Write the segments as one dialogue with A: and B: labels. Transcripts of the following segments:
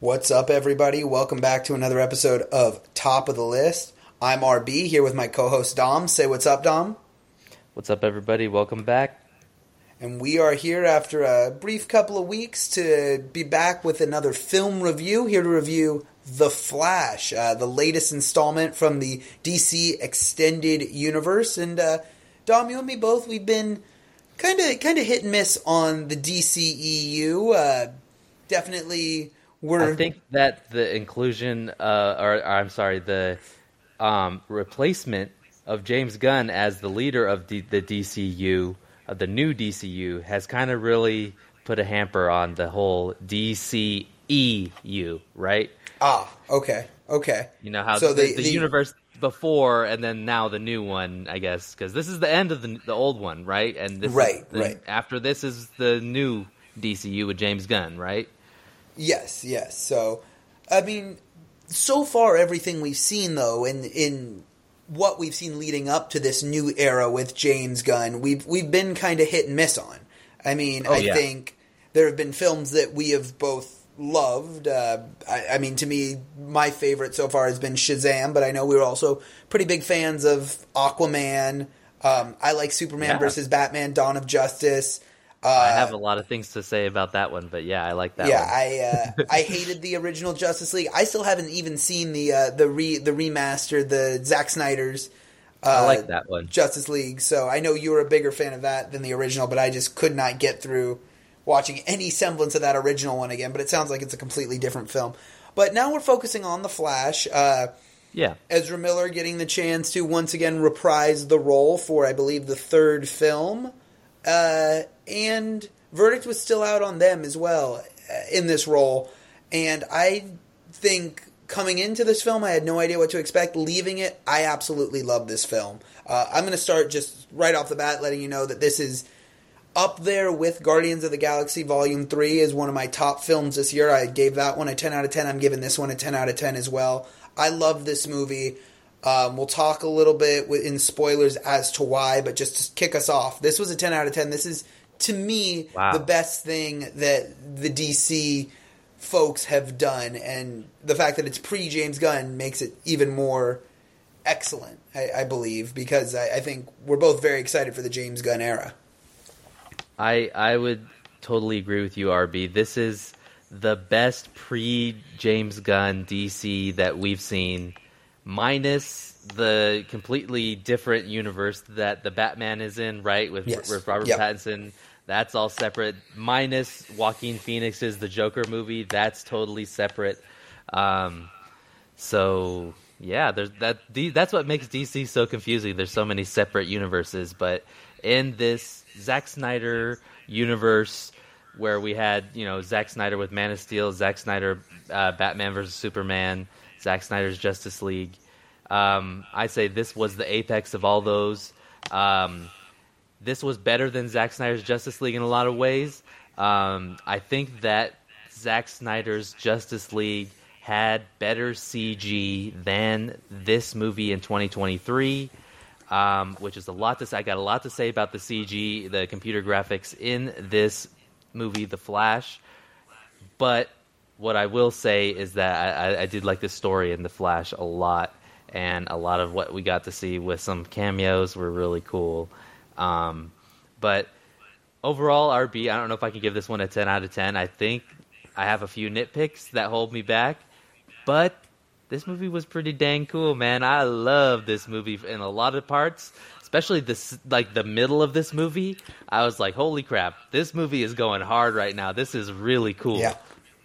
A: What's up, everybody? Welcome back to another episode of Top of the List. I'm RB here with my co host Dom. Say what's up, Dom.
B: What's up, everybody? Welcome back.
A: And we are here after a brief couple of weeks to be back with another film review. Here to review The Flash, uh, the latest installment from the DC Extended Universe. And uh, Dom, you and me both, we've been kind of kind of hit and miss on the DCEU. Uh, definitely we're
B: I think that the inclusion, uh, or, or I'm sorry, the um, replacement of James Gunn as the leader of D- the DCU, of the new DCU, has kind of really put a hamper on the whole DCEU, right?
A: ah okay okay
B: You know how
A: So
B: the,
A: the-
B: the,
A: the-
B: universe before and then now the new one, I guess, because this is the end of the the old one, right? And this is
A: Right,
B: the-
A: right.
B: After this is the new DCU with James Gunn, right?
A: Yes, yes. So, I mean, so far everything we've seen though, in in what we've seen leading up to this new era with James Gunn, we've we've been kind of hit and miss on. I mean,
B: Oh,
A: I
B: yeah.
A: think there have been films that we have both loved. Uh, I, I mean, to me, my favorite so far has been Shazam, but I know we were also pretty big fans of Aquaman. Um, I like Superman
B: Yeah.
A: versus Batman: Dawn of Justice. Uh,
B: I have a lot of things to say about that one, but yeah, I like that
A: yeah,
B: one.
A: I uh, I hated the original Justice League. I still haven't even seen the uh, the re the remastered the Zack Snyder's uh,
B: I like that one.
A: Justice League. So I know you were a bigger fan of that than the original, but I just could not get through watching any semblance of that original one again. But it sounds like it's a completely different film. But now we're focusing on the Flash. Uh,
B: Yeah,
A: Ezra Miller getting the chance to once again reprise the role for, I believe, the third film. Uh, and verdict was still out on them as well uh, in this role. And I think coming into this film, I had no idea what to expect. Leaving it, I absolutely love this film. Uh, I'm going to start just right off the bat letting you know that this is up there with Guardians of the Galaxy Volume 3 is one of my top films this year. I gave that one a 10 out of 10. I'm giving this one a 10 out of 10 as well. I love this movie. Um, we'll talk a little bit in spoilers as to why, but just to kick us off, this was a 10 out of 10. This is, to me,
B: Wow.
A: the best thing that the DC folks have done. And the fact that it's pre James Gunn makes it even more excellent, I, I believe, because I, I think we're both very excited for the James Gunn era.
B: I I would totally agree with you, RB. This is the best pre James Gunn DC that we've seen, minus the completely different universe that the Batman is in, right? With,
A: Yes.
B: with Robert
A: Yep.
B: Pattinson. That's all separate. Minus Joaquin Phoenix's The Joker movie. That's totally separate. Um, so yeah, there's that. That's what makes DC so confusing. There's so many separate universes, but in this Zack Snyder universe, where we had you know Zack Snyder with Man of Steel, Zack Snyder uh, Batman versus Superman, Zack Snyder's Justice League. Um, I say this was the apex of all those. Um, this was better than Zack Snyder's Justice League in a lot of ways. Um, I think that Zack Snyder's Justice League had better CG than this movie in 2023, um, which is a lot to say. I got a lot to say about the CG, the computer graphics in this movie, The Flash. But what I will say is that I, I, did like the story in The Flash a lot, and a lot of what we got to see with some cameos were really cool. Um, but overall, RB, I don't know if I can give this one a 10 out of 10. I think I have a few nitpicks that hold me back, but this movie was pretty dang cool, man. I love this movie in a lot of parts, especially this like the middle of this movie. I was like, "Holy crap, this movie is going hard right now. This is really cool."
A: Yeah.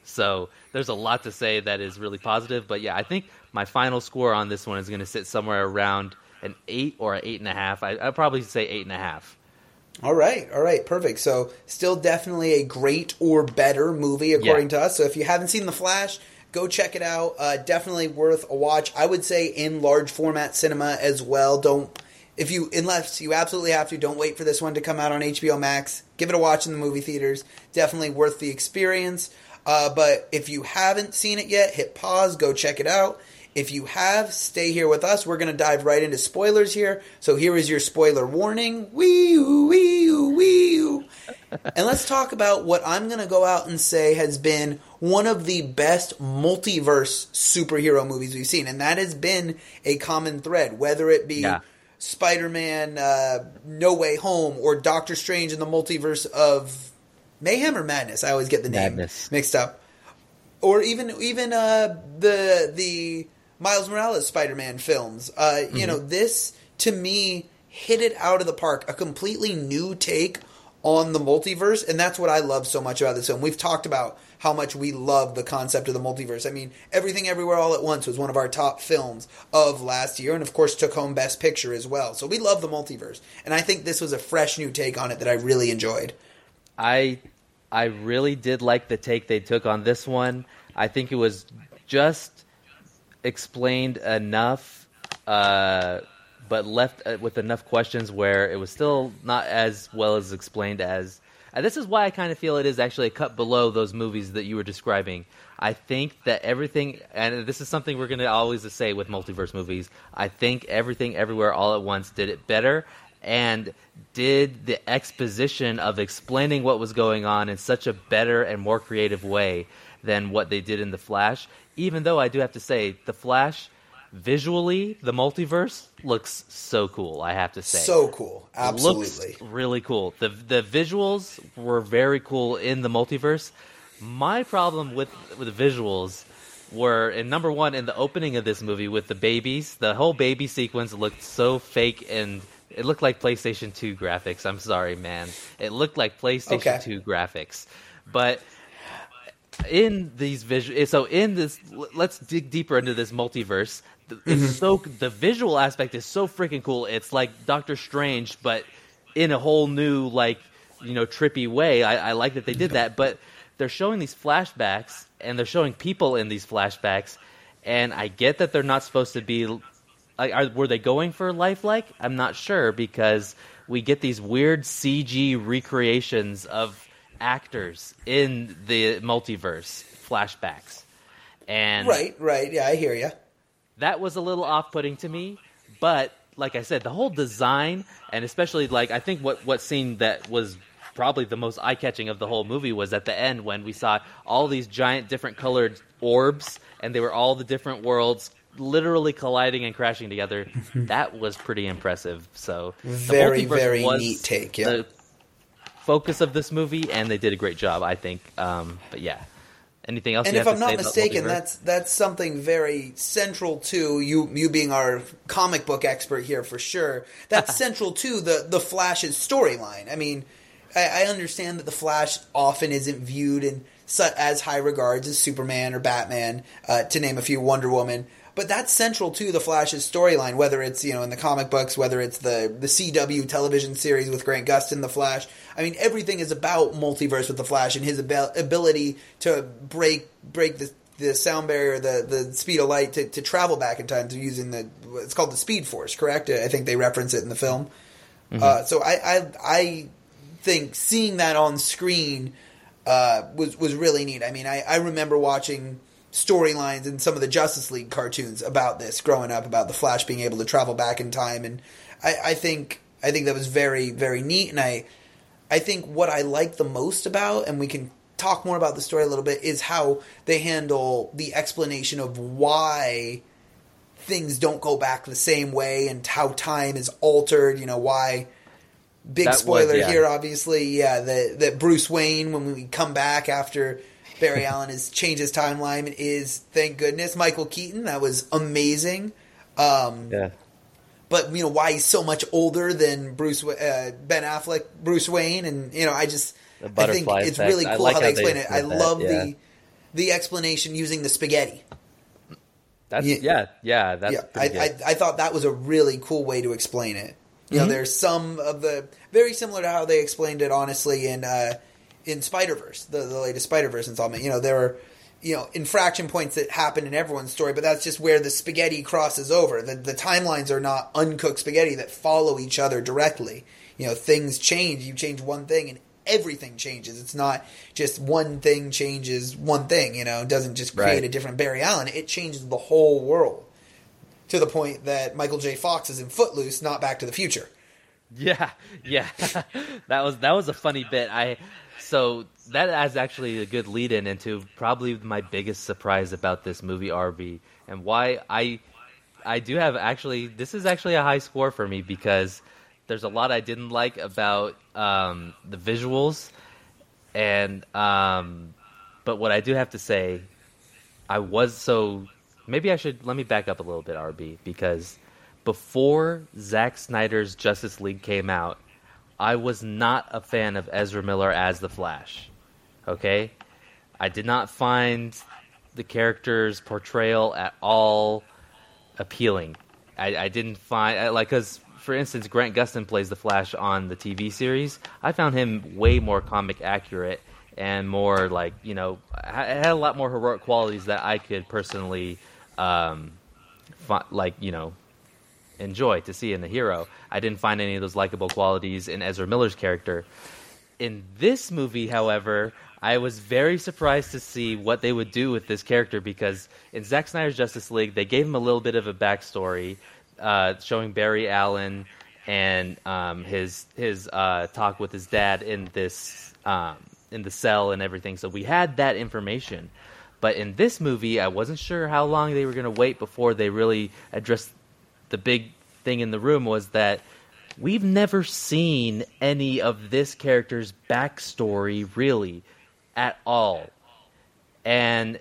B: So there's a lot to say that is really positive. But yeah, I think my final score on this one is going to sit somewhere around an eight or an eight and a half. I, I'd probably say eight and a half.
A: All right, all right, perfect. So, still definitely a great or better movie according to us. So, if you haven't seen The Flash, go check it out. Uh, definitely worth a watch. I would say in large format cinema as well. Don't if you unless you absolutely have to, don't wait for this one to come out on HBO Max. Give it a watch in the movie theaters. Definitely worth the experience. Uh, but if you haven't seen it yet, hit pause, go check it out. If you have, stay here with us. We're going to dive right into spoilers here. So here is your spoiler warning. Wee wee wee and let's talk about what I'm going to go out and say has been one of the best multiverse superhero movies we've seen, and that has been a common thread, whether it be.
B: Yeah.
A: Spider-Man, uh, No Way Home, or Doctor Strange in the multiverse of Mayhem or Madness. I always get the name
B: Madness.
A: mixed up. Or even even uh, the the Miles Morales Spider-Man films. Uh, You know, this to me hit it out of the park. A completely new take on the multiverse, and that's what I love so much about this film. We've talked about how much we love the concept of the multiverse. I mean, Everything Everywhere All at Once was one of our top films of last year, and of course took home Best Picture as well. So we love the multiverse, and I think this was a fresh new take on it that I really enjoyed.
B: I I really did like the take they took on this one. I think it was just explained enough, uh, but left uh, with enough questions where it was still not as well as explained as. Uh, this is why I kind of feel it is actually a cut below those movies that you were describing. I think that everything, and this is something we're going to always say with multiverse movies. I think everything, everywhere, all at once did it better and did the exposition of explaining what was going on in such a better and more creative way than what they did in the Flash. Even though I do have to say, the Flash visually, the multiverse looks so cool. I have to say,
A: So cool, absolutely.
B: looks really cool. the The visuals were very cool in the multiverse. My problem with with the visuals were in number one in the opening of this movie with the babies. The whole baby sequence looked so fake and it looked like PlayStation Two graphics. I'm sorry, man. It looked like PlayStation
A: Okay.
B: Two graphics, but in these visual eh, so in this let's dig deeper into this multiverse it's mm-hmm. so the visual aspect is so freaking cool it's like doctor strange but in a whole new like you know trippy way i, I like that they did that but they're showing these flashbacks and they're showing people in these flashbacks and i get that they're not supposed to be like are, were they going for lifelike i'm not sure because we get these weird cg recreations of actors in the multiverse flashbacks and
A: Right, right. Yeah, I hear you.
B: that was a little off-putting to me but like i said the whole design and especially like i think what what scene that was probably the most eye-catching of the whole movie was at the end when we saw all these giant different colored orbs and they were all the different worlds literally colliding and crashing together that was pretty impressive so
A: Very, very neat take, yeah.
B: the focus of this movie and they did a great job i think um, but yeah anything else
A: And
B: you
A: if
B: have
A: I'm
B: to
A: not
B: about
A: mistaken, that's that's something very central to you. You being our comic book expert here for sure. That's central to the the Flash's storyline. I mean, I, I understand that the Flash often isn't viewed in as high regards as Superman or Batman, uh, to name a few. Wonder Woman. But that's central to the Flash's storyline, whether it's you know in the comic books, whether it's the the CW television series with Grant Gustin, the Flash. I mean, everything is about multiverse with the Flash and his abil- ability to break break the the sound barrier, the the speed of light to, to travel back in time to using the it's called the Speed Force, correct? I think they reference it in the film. Uh, so I, I I think seeing that on screen uh, was was really neat. I mean, I, I remember watching storylines in some of the Justice League cartoons about this growing up, about the Flash being able to travel back in time, and I, I think I think that was very very neat. And I I think what I like the most about, and we can talk more about the story a little bit, is how they handle the explanation of why things don't go back the same way and how time is altered. You know why. Big
B: That was-
A: spoiler
B: yeah.
A: here, obviously. Yeah, that that Bruce Wayne, when we come back after Barry Allen has changed his timeline, is thank goodness Michael Keaton. That was amazing. Um,
B: yeah
A: but you know why he's so much older than Bruce uh, Ben Affleck, Bruce Wayne, and you know I just I think
B: butterfly
A: it's
B: effect.
A: really cool
B: like
A: how they
B: how they
A: explain it. I
B: did that,
A: love
B: yeah.
A: the the explanation using the spaghetti.
B: That's
A: Yeah.
B: yeah, yeah. That's
A: yeah, I,
B: good.
A: I I thought that was a really cool way to explain it. You know, there's some of the very similar to how they explained it, honestly, in uh, in Spider Verse, the, the latest Spider Verse installment. You know, there are you know infraction points that happen in everyone's story, but that's just where the spaghetti crosses over. The the timelines are not uncooked spaghetti that follow each other directly. You know, things change. You change one thing, and everything changes. It's not just one thing changes one thing. You know, it doesn't just create
B: Right.
A: a different Barry Allen. It changes the whole world to the point that Michael J. Fox is in Footloose, not Back to the Future.
B: Yeah, yeah, that was that was a funny bit. I so that is actually a good lead in into probably my biggest surprise about this movie RB and why I I do have actually this is actually a high score for me because there's a lot I didn't like about um, the visuals and um, but what I do have to say I was so maybe I should let me back up a little bit RB because before Zack Snyder's Justice League came out I was not a fan of Ezra Miller as the Flash. Okay? I did not find the character's portrayal at all appealing. I, I didn't find like because for instance, Grant Gustin plays the Flash on the TV series. I found him way more comic accurate and more like you know had a lot more heroic qualities that I could personally um, like you know enjoy to see in the hero. I didn't find any of those likable qualities in Ezra Miller's character. In this movie, however, I was very surprised to see what they would do with this character because in Zack Snyder's Justice League, they gave him a little bit of a backstory, uh, showing Barry Allen and um, his his uh, talk with his dad in this um, in the cell and everything. So we had that information. But in this movie, I wasn't sure how long they were going to wait before they really addressed the big thing in the room was that we've never seen any of this character's backstory really at all. And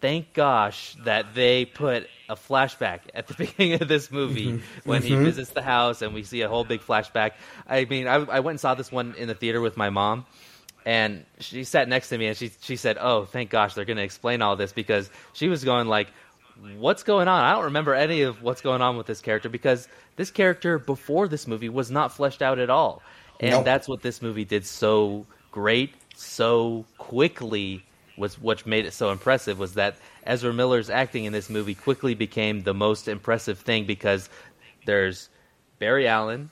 B: thank gosh that they put a flashback at the beginning of this movie mm-hmm. when mm-hmm. he visits the house and we see a whole big flashback. I mean, I, I went and saw this one in the theater with my mom. And she sat next to me and she she said, "Oh, thank gosh, they're going to explain all this because she was going like, what's going on? I don't remember any of what's going on with this character because this character before this movie was not fleshed out at all. And nope. that's what this movie did so great, so quickly was what made it so impressive was that Ezra Miller's acting in this movie quickly became the most impressive thing because there's Barry Allen,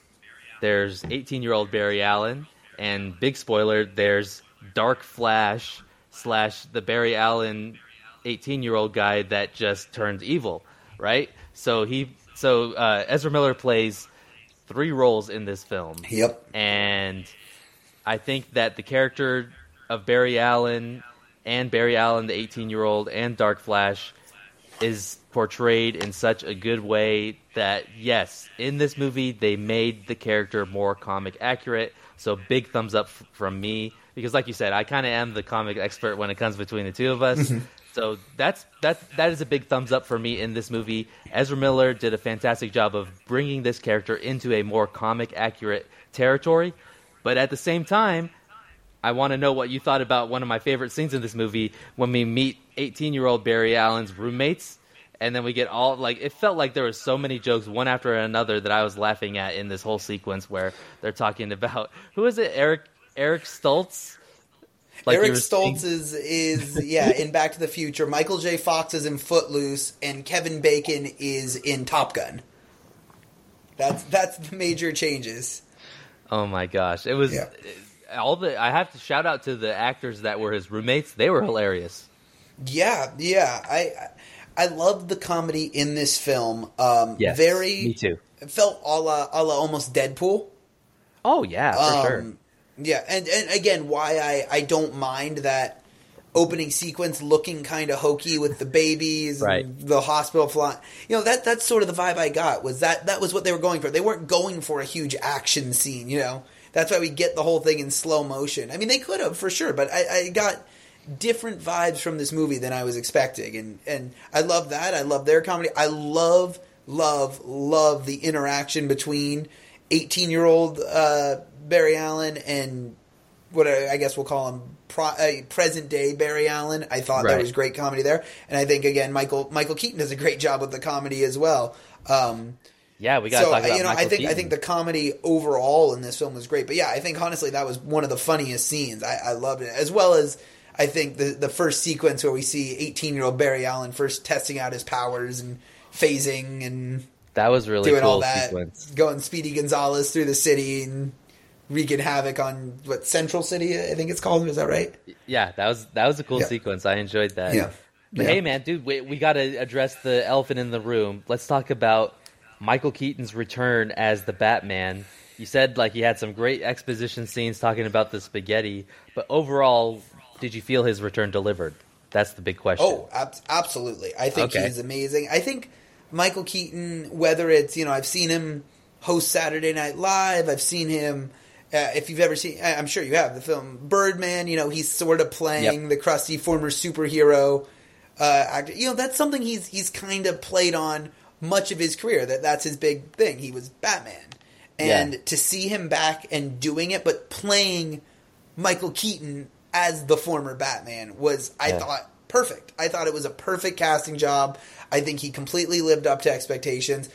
B: there's 18-year-old Barry Allen, and big spoiler, there's Dark Flash slash the Barry Allen 18 year old guy that just turned evil, right? So he, so uh, Ezra Miller plays three roles in this film.
A: Yep.
B: And I think that the character of Barry Allen and Barry Allen, the 18 year old, and Dark Flash is portrayed in such a good way that yes, in this movie they made the character more comic accurate. So big thumbs up f- from me because, like you said, I kind of am the comic expert when it comes between the two of us. So that's that that is a big thumbs up for me in this movie. Ezra Miller did a fantastic job of bringing this character into a more comic accurate territory, but at the same time, I want to know what you thought about one of my favorite scenes in this movie when we meet 18-year-old Barry Allen's roommates and then we get all like it felt like there was so many jokes one after another that I was laughing at in this whole sequence where they're talking about who is it? Eric Eric Stoltz
A: like Eric Stoltz is is yeah in Back to the Future. Michael J. Fox is in Footloose, and Kevin Bacon is in Top Gun. That's that's the major changes.
B: Oh my gosh, it was yeah. all the. I have to shout out to the actors that were his roommates. They were hilarious.
A: Yeah, yeah. I I love the comedy in this film. Um,
B: yes,
A: very.
B: Me too.
A: It felt a la, a la almost Deadpool.
B: Oh yeah, for um, sure.
A: Yeah, and, and again, why I, I don't mind that opening sequence looking kind of hokey with the babies
B: right.
A: the hospital fly. You know that that's sort of the vibe I got was that that was what they were going for. They weren't going for a huge action scene. You know that's why we get the whole thing in slow motion. I mean, they could have for sure, but I, I got different vibes from this movie than I was expecting, and and I love that. I love their comedy. I love love love the interaction between eighteen year old. Uh, Barry Allen and what I guess we'll call him pro, uh, present day Barry Allen. I thought right. that was great comedy there, and I think again Michael Michael Keaton does a great job with the comedy as well. Um,
B: yeah, we got to so, talk about
A: you know
B: Michael
A: I think
B: Keaton.
A: I think the comedy overall in this film was great, but yeah, I think honestly that was one of the funniest scenes. I, I loved it as well as. I think the the first sequence where we see 18 year old Barry Allen first testing out his powers and phasing and
B: that was really
A: doing
B: cool
A: all that,
B: sequence.
A: going Speedy Gonzales through the city and wreaking havoc on what Central City, I think it's called. Is that right?
B: Yeah, that was that was a cool yeah. sequence. I enjoyed that.
A: Yeah.
B: But
A: yeah.
B: hey, man, dude, we, we got to address the elephant in the room. Let's talk about Michael Keaton's return as the Batman. you said like he had some great exposition scenes talking about the spaghetti, but overall, did you feel his return delivered? That's the big question.
A: Oh, ab- absolutely. I think
B: Okay.
A: he's amazing. I think Michael Keaton, whether it's, you know, I've seen him host Saturday Night Live, I've seen him, uh, if you've ever seen, I'm sure you have, the film Birdman, you know, he's sort of playing
B: Yep.
A: the crusty former superhero uh, actor. You know, that's something he's he's kind of played on much of his career. That That's his big thing. He was Batman. And
B: Yeah.
A: to see him back and doing it, but playing Michael Keaton as the former Batman was, I
B: Yeah.
A: thought, perfect. I thought it was a perfect casting job. I think he completely lived up to expectations.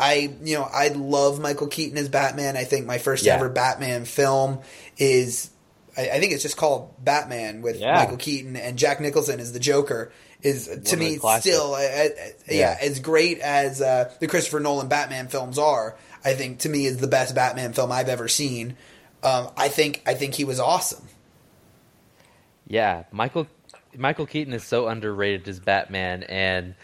A: I, you know, I love Michael Keaton as Batman. I think my first
B: Yeah.
A: ever Batman film is, I, I think it's just called Batman with
B: Yeah.
A: Michael Keaton and Jack Nicholson as the Joker. Is to me still, I, I, yeah.
B: Yeah.
A: as great as uh, the Christopher Nolan Batman films are. I think to me is the best Batman film I've ever seen. Um, I think I think he was awesome.
B: Yeah, Michael Michael Keaton is so underrated as Batman, and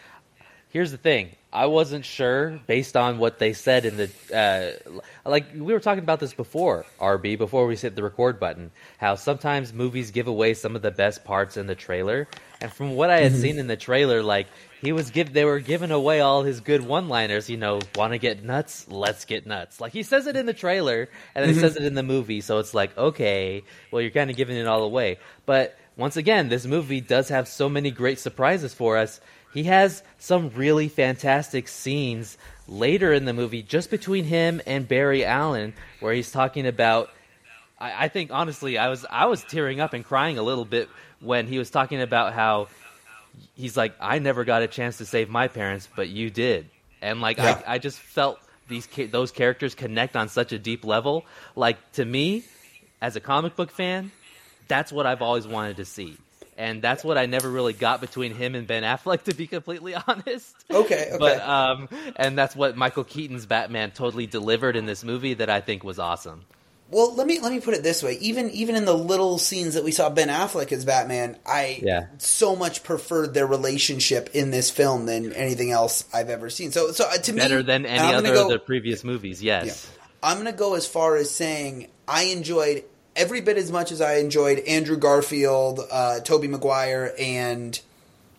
B: here's the thing: I wasn't sure based on what they said in the uh, like we were talking about this before RB before we hit the record button. How sometimes movies give away some of the best parts in the trailer, and from what I had seen in the trailer, like he was give they were giving away all his good one-liners. You know, want to get nuts? Let's get nuts. Like he says it in the trailer, and then he says it in the movie. So it's like, okay, well you're kind of giving it all away. But once again, this movie does have so many great surprises for us. He has some really fantastic scenes later in the movie, just between him and Barry Allen, where he's talking about. I, I think honestly, I was I was tearing up and crying a little bit when he was talking about how he's like, I never got a chance to save my parents, but you did, and like
A: Yeah.
B: I, I just felt these those characters connect on such a deep level. Like to me, as a comic book fan, that's what I've always wanted to see. And that's what I never really got between him and Ben Affleck, to be completely honest.
A: Okay, okay.
B: But um, and that's what Michael Keaton's Batman totally delivered in this movie that I think was awesome.
A: Well, let me let me put it this way: even even in the little scenes that we saw Ben Affleck as Batman, I
B: Yeah.
A: so much preferred their relationship in this film than anything else I've ever seen. So, so uh, to me,
B: Better than any other
A: gonna
B: of the previous movies. Yes.
A: I'm going to go as far as saying I enjoyed every bit as much as I enjoyed Andrew Garfield, uh, Tobey Maguire, and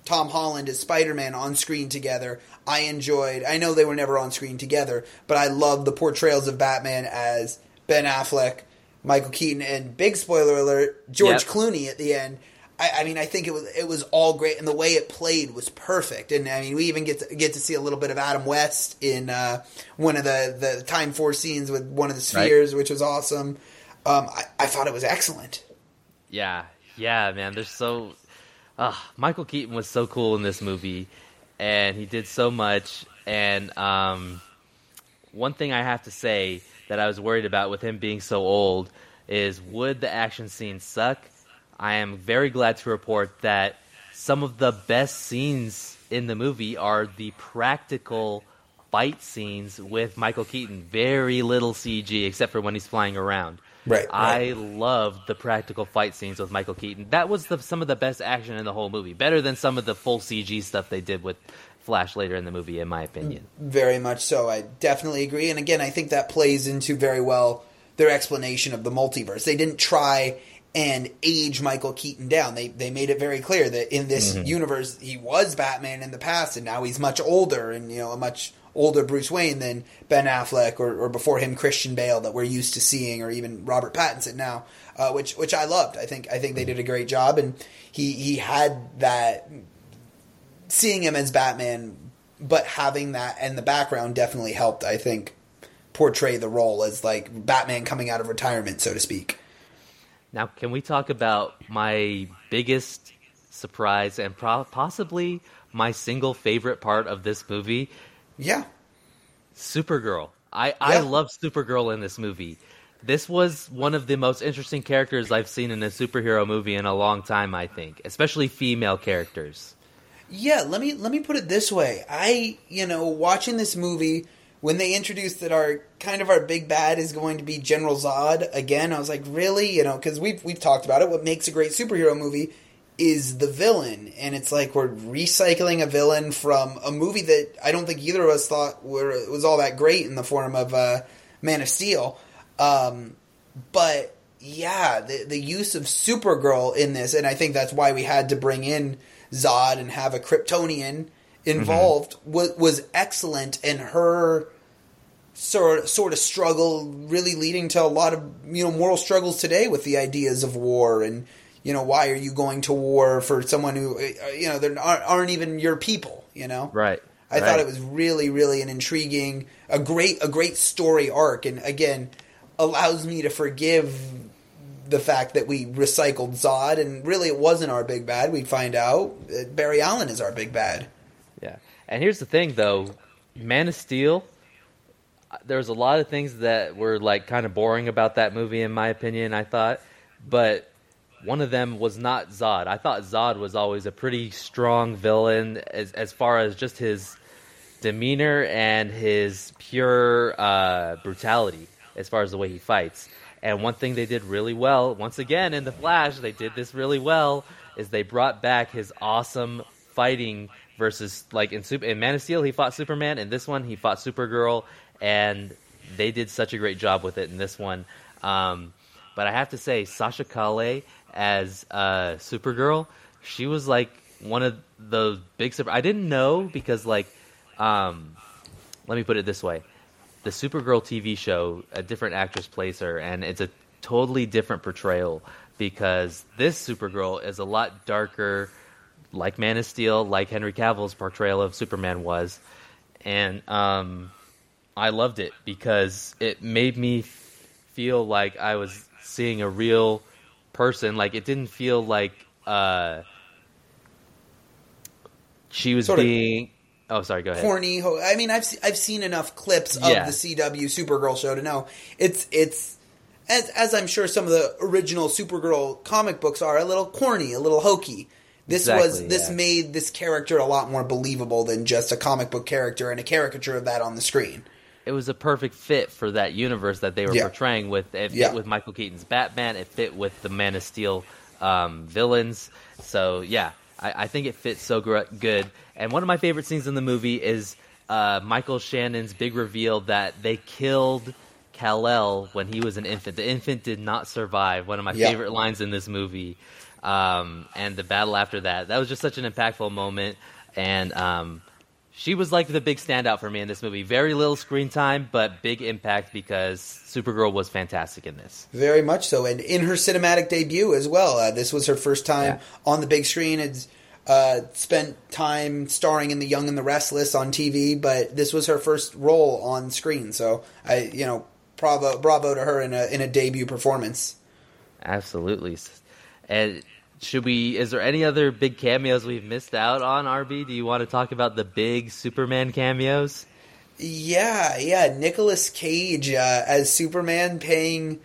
A: Tom Holland as Spider Man on screen together. I enjoyed. I know they were never on screen together, but I loved the portrayals of Batman as Ben Affleck, Michael Keaton, and big spoiler alert, George
B: Yep.
A: Clooney at the end. I, I mean, I think it was it was all great, and the way it played was perfect. And I mean, we even get to, get to see a little bit of Adam West in uh, one of the the Time Force scenes with one of the
B: Right.
A: spheres, which was awesome. Um, I, I thought it was excellent.
B: Yeah, yeah, man. There's so uh, Michael Keaton was so cool in this movie, and he did so much. And um, one thing I have to say that I was worried about with him being so old is would the action scenes suck? I am very glad to report that some of the best scenes in the movie are the practical fight scenes with Michael Keaton. Very little CG except for when he's flying around.
A: Right,
B: I
A: right.
B: loved the practical fight scenes with Michael Keaton. That was the, some of the best action in the whole movie. Better than some of the full CG stuff they did with Flash later in the movie, in my opinion.
A: Very much so. I definitely agree. And again, I think that plays into very well their explanation of the multiverse. They didn't try and age Michael Keaton down. They they made it very clear that in this mm-hmm. universe he was Batman in the past and now he's much older and you know a much older Bruce Wayne than Ben Affleck or, or before him Christian Bale that we're used to seeing or even Robert Pattinson now, uh, which which I loved. I think I think they did a great job and he he had that seeing him as Batman, but having that in the background definitely helped. I think portray the role as like Batman coming out of retirement, so to speak.
B: Now, can we talk about my biggest surprise and pro- possibly my single favorite part of this movie?
A: Yeah,
B: Supergirl. I, I love Supergirl in this movie. This was one of the most interesting characters I've seen in a superhero movie in a long time, I think, especially female characters.
A: yeah. Let me let me put it this way. I you know watching this movie when they introduced that our kind of our big bad is going to be General Zod again. I was like, really? You know, because we've we've talked about it. What makes a great superhero movie is the villain, and it's like we're recycling a villain from a movie that I don't think either of us thought were was all that great in the form of uh, Man of Steel. Um, but yeah, the the use of Supergirl in this, and I think that's why we had to bring in Zod and have a Kryptonian involved
B: Mm-hmm.
A: was was excellent, and her sort sort of struggle really leading to a lot of you know moral struggles today with the ideas of war and you know why are you going to war for someone who uh, you know they aren't, aren't even your people you know
B: Right.
A: I
B: right.
A: thought it was really, really an intriguing, a great, a great story arc, and again, allows me to forgive the fact that we recycled Zod, and really it wasn't our big bad. We'd find out that Barry Allen is our big bad.
B: Yeah. And here's the thing, though Man of Steel, uh, there was a lot of things that were like kind of boring about that movie, in my opinion, I thought. But one of them was not Zod. I thought Zod was always a pretty strong villain as, as far as just his demeanor and his pure uh, brutality as far as the way he fights. And one thing they did really well, once again in The Flash, they did this really well, is they brought back his awesome fighting versus, like in, Super, in Man of Steel, he fought Superman. In this one, he fought Supergirl. And they did such a great job with it in this one. Um, but I have to say, Sasha Calle as uh, Supergirl, she was like one of those big super. I didn't know because like, um, let me put it this way: the Supergirl TV show, a different actress plays her, and it's a totally different portrayal because this Supergirl is a lot darker, like Man of Steel, like Henry Cavill's portrayal of Superman was, and um, I loved it because it made me feel like I was seeing a real person. Like it didn't feel like uh, she was
A: Sort
B: being. Oh, sorry. Go ahead.
A: Corny. ho- I mean, I've se- I've seen enough clips of
B: Yeah.
A: the CW Supergirl show to know it's it's as as I'm sure some of the original Supergirl comic books are a little corny, a little hokey. This was this
B: yeah.
A: made this character a lot more believable than just a comic book character and a caricature of that on the screen.
B: It was a perfect fit for that universe that they were
A: Yeah.
B: portraying with it fit
A: Yeah.
B: with Michael Keaton's Batman, it fit with the Man of Steel um, villains. So yeah, I, I think it fits so gr- good. And one of my favorite scenes in the movie is uh, Michael Shannon's big reveal that they killed Kal-El when he was an infant. The infant did not survive. One of my
A: Yeah.
B: favorite lines in this movie. Um, and the battle after that, that was just such an impactful moment. And um, she was like the big standout for me in this movie. Very little screen time, but big impact because Supergirl was fantastic in this.
A: Very much so, and in her cinematic debut as well. Uh, this was her first time
B: Yeah.
A: on the big screen. Had uh, spent time starring in The Young and the Restless on TV, but this was her first role on screen. So I, you know, bravo, bravo to her in a in a debut performance.
B: Absolutely. And should we? Is there any other big cameos we've missed out on? RB, do you want to talk about the big Superman cameos?
A: Yeah, yeah. Nicolas Cage uh, as Superman paying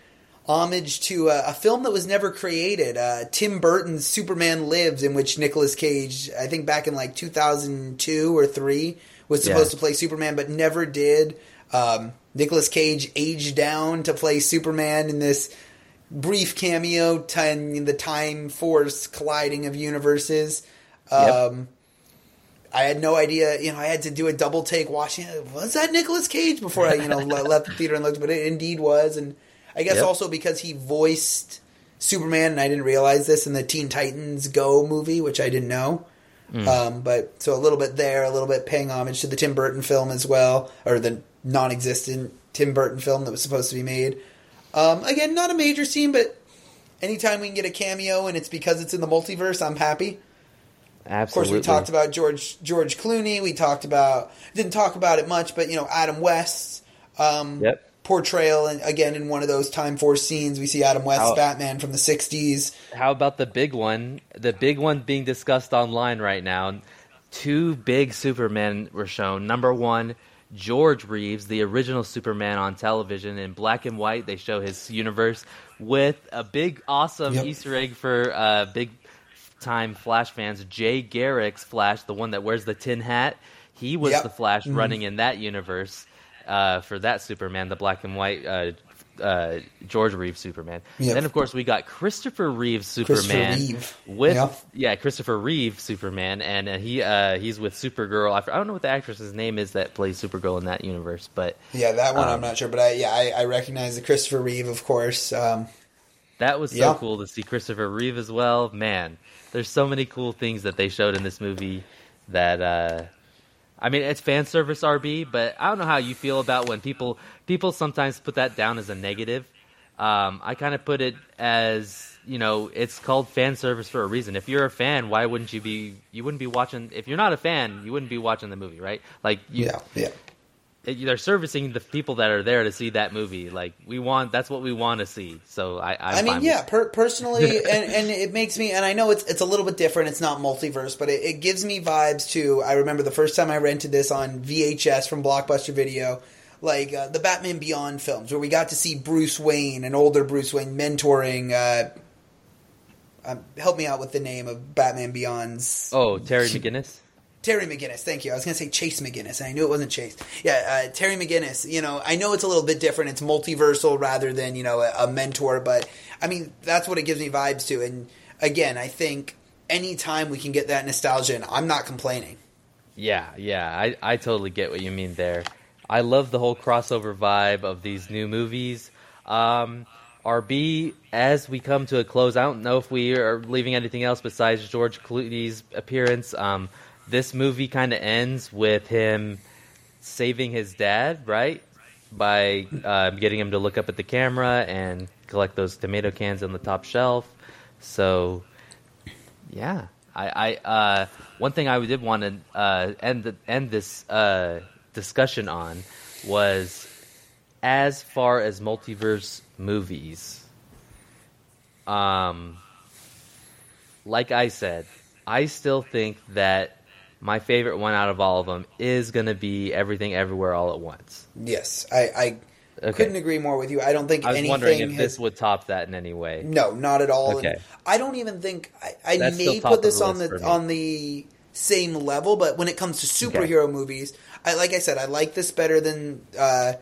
A: homage to uh, a film that was never created. Uh, Tim Burton's Superman Lives, in which Nicolas Cage, I think back in like 2002 or 3, was supposed
B: Yeah.
A: to play Superman, but never did. Um, Nicolas Cage aged down to play Superman in this brief cameo, time, the time force colliding of universes.
B: Yep.
A: Um, I had no idea. You know, I had to do a double take watching. it. Was that Nicolas Cage before I, you know, left the theater and looked? But it indeed was, and I guess
B: Yep.
A: also because he voiced Superman, and I didn't realize this in the Teen Titans Go movie, which I didn't know. Um, but so a little bit there, a little bit paying homage to the Tim Burton film as well, or the non-existent Tim Burton film that was supposed to be made. Um, again, not a major scene, but anytime we can get a cameo and it's because it's in the multiverse, I'm happy. Absolutely. Of course, we talked about George George Clooney. We talked about didn't talk about it much, but you know Adam West's um,
B: Yep.
A: portrayal, and again in one of those Time Force scenes, we see Adam West's
B: How-
A: Batman from the '60s.
B: How about the big one? The big one being discussed online right now. Two big Supermen were shown. Number one, George Reeves, the original Superman on television in black and white. They show his universe with a big, awesome
A: Yep.
B: Easter egg for uh, big time Flash fans. Jay Garrick's Flash, the one that wears the tin hat, he was
A: Yep.
B: the Flash
A: Mhm.
B: running in that universe uh, for that Superman, the black and white uh, uh, George Reeves Superman.
A: Yep.
B: Then of course we got Christopher Reeves
A: Christopher
B: Superman
A: Reeve.
B: with
A: Yeah.
B: yeah Christopher Reeve Superman, and uh, he uh, he's with Supergirl. I don't know what the actress's name is that plays Supergirl in that universe, but
A: Yeah, that one I'm
B: Um,
A: not sure, but I yeah I, I recognize the Christopher Reeve, of course. Um,
B: that was so
A: Yeah.
B: cool to see Christopher Reeve as well. Man, there's so many cool things that they showed in this movie that. I mean, it's fan service RB, but I don't know how you feel about when people people sometimes put that down as a negative. Um, I kind of put it as you know, it's called fan service for a reason. If you're a fan, why wouldn't you be? You wouldn't be watching. If you're not a fan, you wouldn't be watching the movie, right? Like, you,
A: yeah, yeah.
B: They're servicing the people that are there to see that movie. Like, we want that's what we want to see. So I, I'm
A: I mean, yeah, per- personally, and, and it makes me, and I know it's it's a little bit different. It's not multiverse, but it, it gives me vibes to. I remember the first time I rented this on VHS from Blockbuster Video, like uh, the Batman Beyond films, where we got to see Bruce Wayne, an older Bruce Wayne, mentoring. Uh, um, help me out with the name of Batman Beyond's.
B: Oh, Terry McGinnis.
A: Terry McGinnis, thank you. I was going to say Chase McGinnis, and I knew it wasn't Chase. Yeah, uh, Terry McGinnis. You know, I know it's a little bit different. It's multiversal rather than you know a, a mentor, but I mean that's what it gives me vibes to. And again, I think anytime we can get that nostalgia, in, I'm not complaining.
B: Yeah, yeah, I, I totally get what you mean there. I love the whole crossover vibe of these new movies. Um, RB, as we come to a close, I don't know if we are leaving anything else besides George Clooney's appearance. Um, this movie kind of ends with him saving his dad, right? By uh, getting him to look up at the camera and collect those tomato cans on the top shelf. So, yeah, I, I uh, one thing I did want to uh, end the, end this uh, discussion on was as far as multiverse movies. Um, like I said, I still think that my favorite one out of all of them is going to be Everything Everywhere All at Once.
A: Yes, I, I
B: Okay.
A: couldn't agree more with you. I don't think
B: I was
A: anything
B: wondering if
A: has
B: this would top that in any way.
A: No, not at all.
B: Okay.
A: And I don't even think I, I may put this
B: the
A: on the on the same level, but when it comes to superhero movies, I like I said, I like this better than uh,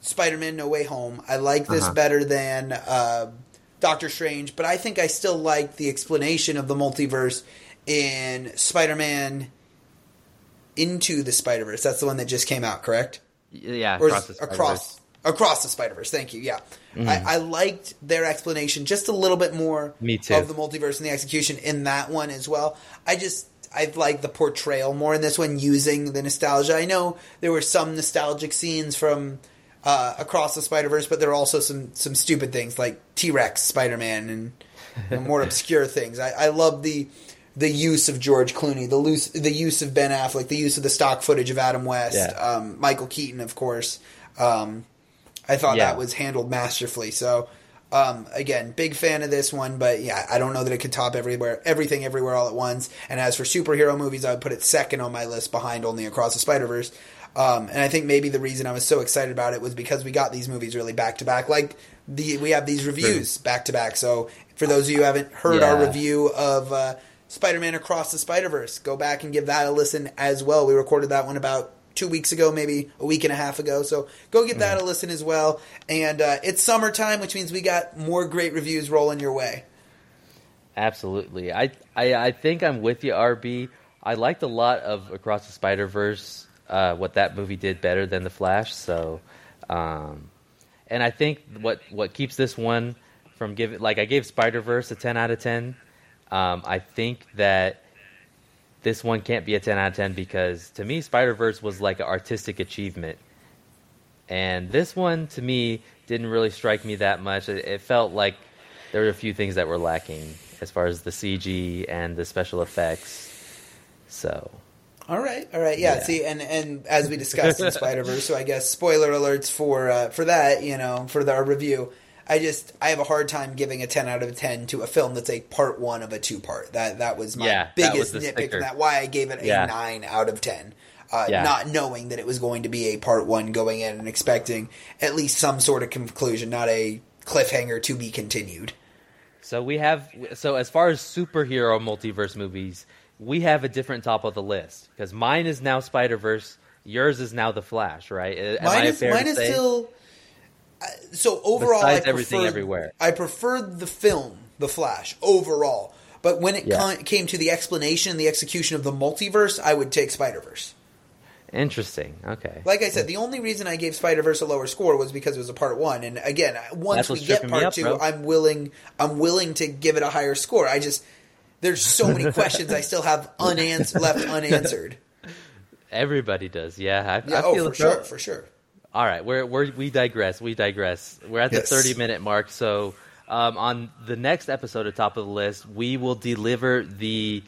A: Spider-Man: No Way Home. I like this
B: Uh-huh.
A: better than uh, Doctor Strange, but I think I still like the explanation of the multiverse in Spider-Man Into the Spider-Verse. That's the one that just came out, correct?
B: Yeah,
A: or
B: across
A: is-
B: the
A: across across the Spider Verse. Thank you. Yeah, I, I liked their explanation just a little bit more.
B: Me too.
A: Of the multiverse and the execution in that one as well. I just I like the portrayal more in this one using the nostalgia. I know there were some nostalgic scenes from. Uh, across the Spider Verse, but there are also some some stupid things like T Rex, Spider Man, and, and more obscure things. I, I love the the use of George Clooney, the loose, the use of Ben Affleck, the use of the stock footage of Adam West,
B: Yeah.
A: um, Michael Keaton, of course. Um, I thought
B: Yeah.
A: that was handled masterfully. So, um, again, big fan of this one, but yeah, I don't know that it could top everywhere, everything, everywhere, all at once. And as for superhero movies, I would put it second on my list, behind only Across the Spider Verse. Um, and I think maybe the reason I was so excited about it was because we got these movies really back to back. Like the we have these reviews back to back. So for those of you who haven't heard our review of uh, Spider Man Across the Spider Verse, go back and give that a listen as well. We recorded that one about two weeks ago, maybe a week and a half ago. So go give that a listen as well. And uh, it's summertime, which means we got more great reviews rolling your way.
B: Absolutely. I, I I think I'm with you, RB. I liked a lot of Across the Spider Verse. Uh, what that movie did better than the Flash. So, um, and I think what what keeps this one from giving like I gave Spider Verse a ten out of ten. Um, I think that this one can't be a ten out of ten because to me Spider Verse was like an artistic achievement, and this one to me didn't really strike me that much. It, it felt like there were a few things that were lacking as far as the CG and the special effects. So
A: All right, all right, yeah.
B: Yeah.
A: See, and and as we discussed in Spider Verse, so I guess spoiler alerts for uh, for that, you know, for the, our review. I just I have a hard time giving a ten out of ten to a film that's a part one of a two part. That that was my
B: Yeah,
A: biggest
B: was
A: nitpick
B: sticker.
A: from that. Why I gave it a
B: Yeah.
A: nine out of ten. Uh,
B: Yeah.
A: Not knowing that it was going to be a part one going in and expecting at least some sort of conclusion, not a cliffhanger to be continued.
B: So we have so as far as superhero multiverse movies, we have a different top of the list because mine is now Spider Verse, yours is now the Flash, right? Am I
A: Mine is mine is still so overall, I
B: Besides everything
A: preferred-
B: everywhere.
A: I preferred the film, The Flash, overall. But when it
B: Yeah.
A: con- came to the explanation and the execution of the multiverse, I would take Spider Verse.
B: Interesting. Okay.
A: Like I said, the only reason I gave Spider Verse a lower score was because it was a part one. And again, once we get part
B: up,
A: two,
B: bro.
A: I'm willing. I'm willing to give it a higher score. I just there's so many questions I still have unanswered, left unanswered.
B: Everybody does. Yeah. I,
A: Yeah,
B: I
A: oh,
B: feel
A: for sure, for sure.
B: All right, we're, we're we digress. We digress. We're at the
A: Yes.
B: thirty minute mark. So um, on the next episode of Top of the List, we will deliver the.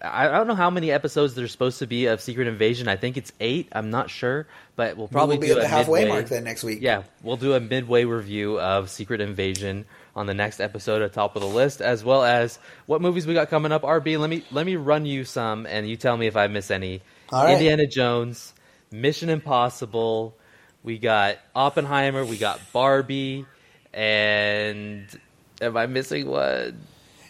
B: I, I don't know how many episodes there's supposed to be of Secret Invasion. I think it's eight. I'm not sure, but we'll probably
A: we'll be
B: do
A: at the halfway
B: midway-
A: mark then next week.
B: Yeah, we'll do a midway review of Secret Invasion on the next episode of Top of the List, as well as what movies we got coming up. RB, let me let me run you some, and you tell me if I miss any.
A: All right.
B: Indiana Jones, Mission Impossible. We got Oppenheimer. We got Barbie, and am I missing one?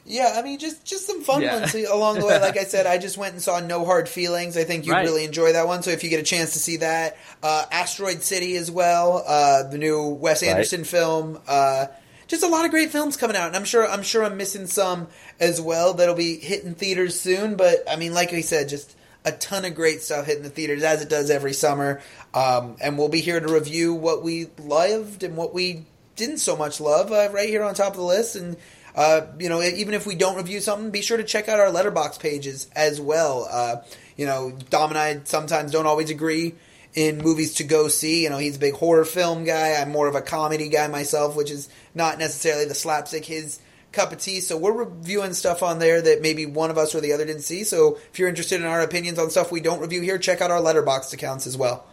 A: Yeah, I mean, just just some fun
B: Yeah.
A: ones along the way. Like I said, I just went and saw No Hard Feelings. I think you'd
B: Right.
A: really enjoy that one. So if you get a chance to see that, uh, Asteroid City as well, uh, the new Wes
B: Right.
A: Anderson film. Uh, just a lot of great films coming out, and I'm sure I'm sure I'm missing some as well that'll be hitting theaters soon. But I mean, like I said, just a ton of great stuff hitting the theaters as it does every summer. Um, and we'll be here to review what we loved and what we didn't so much love uh, right here on top of the list. And uh, you know, even if we don't review something, be sure to check out our Letterboxd pages as well. Uh, you know, Dom and I sometimes don't always agree in movies to go see. You know, he's a big horror film guy. I'm more of a comedy guy myself, which is not necessarily the slapstick his cup of tea. So we're reviewing stuff on there that maybe one of us or the other didn't see. So if you're interested in our opinions on stuff we don't review here, check out our Letterboxd accounts as well.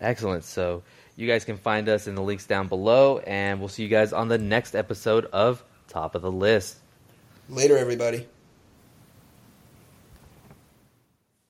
B: Excellent. So you guys can find us in the links down below, and we'll see you guys on the next episode of Top of the List.
A: Later, everybody.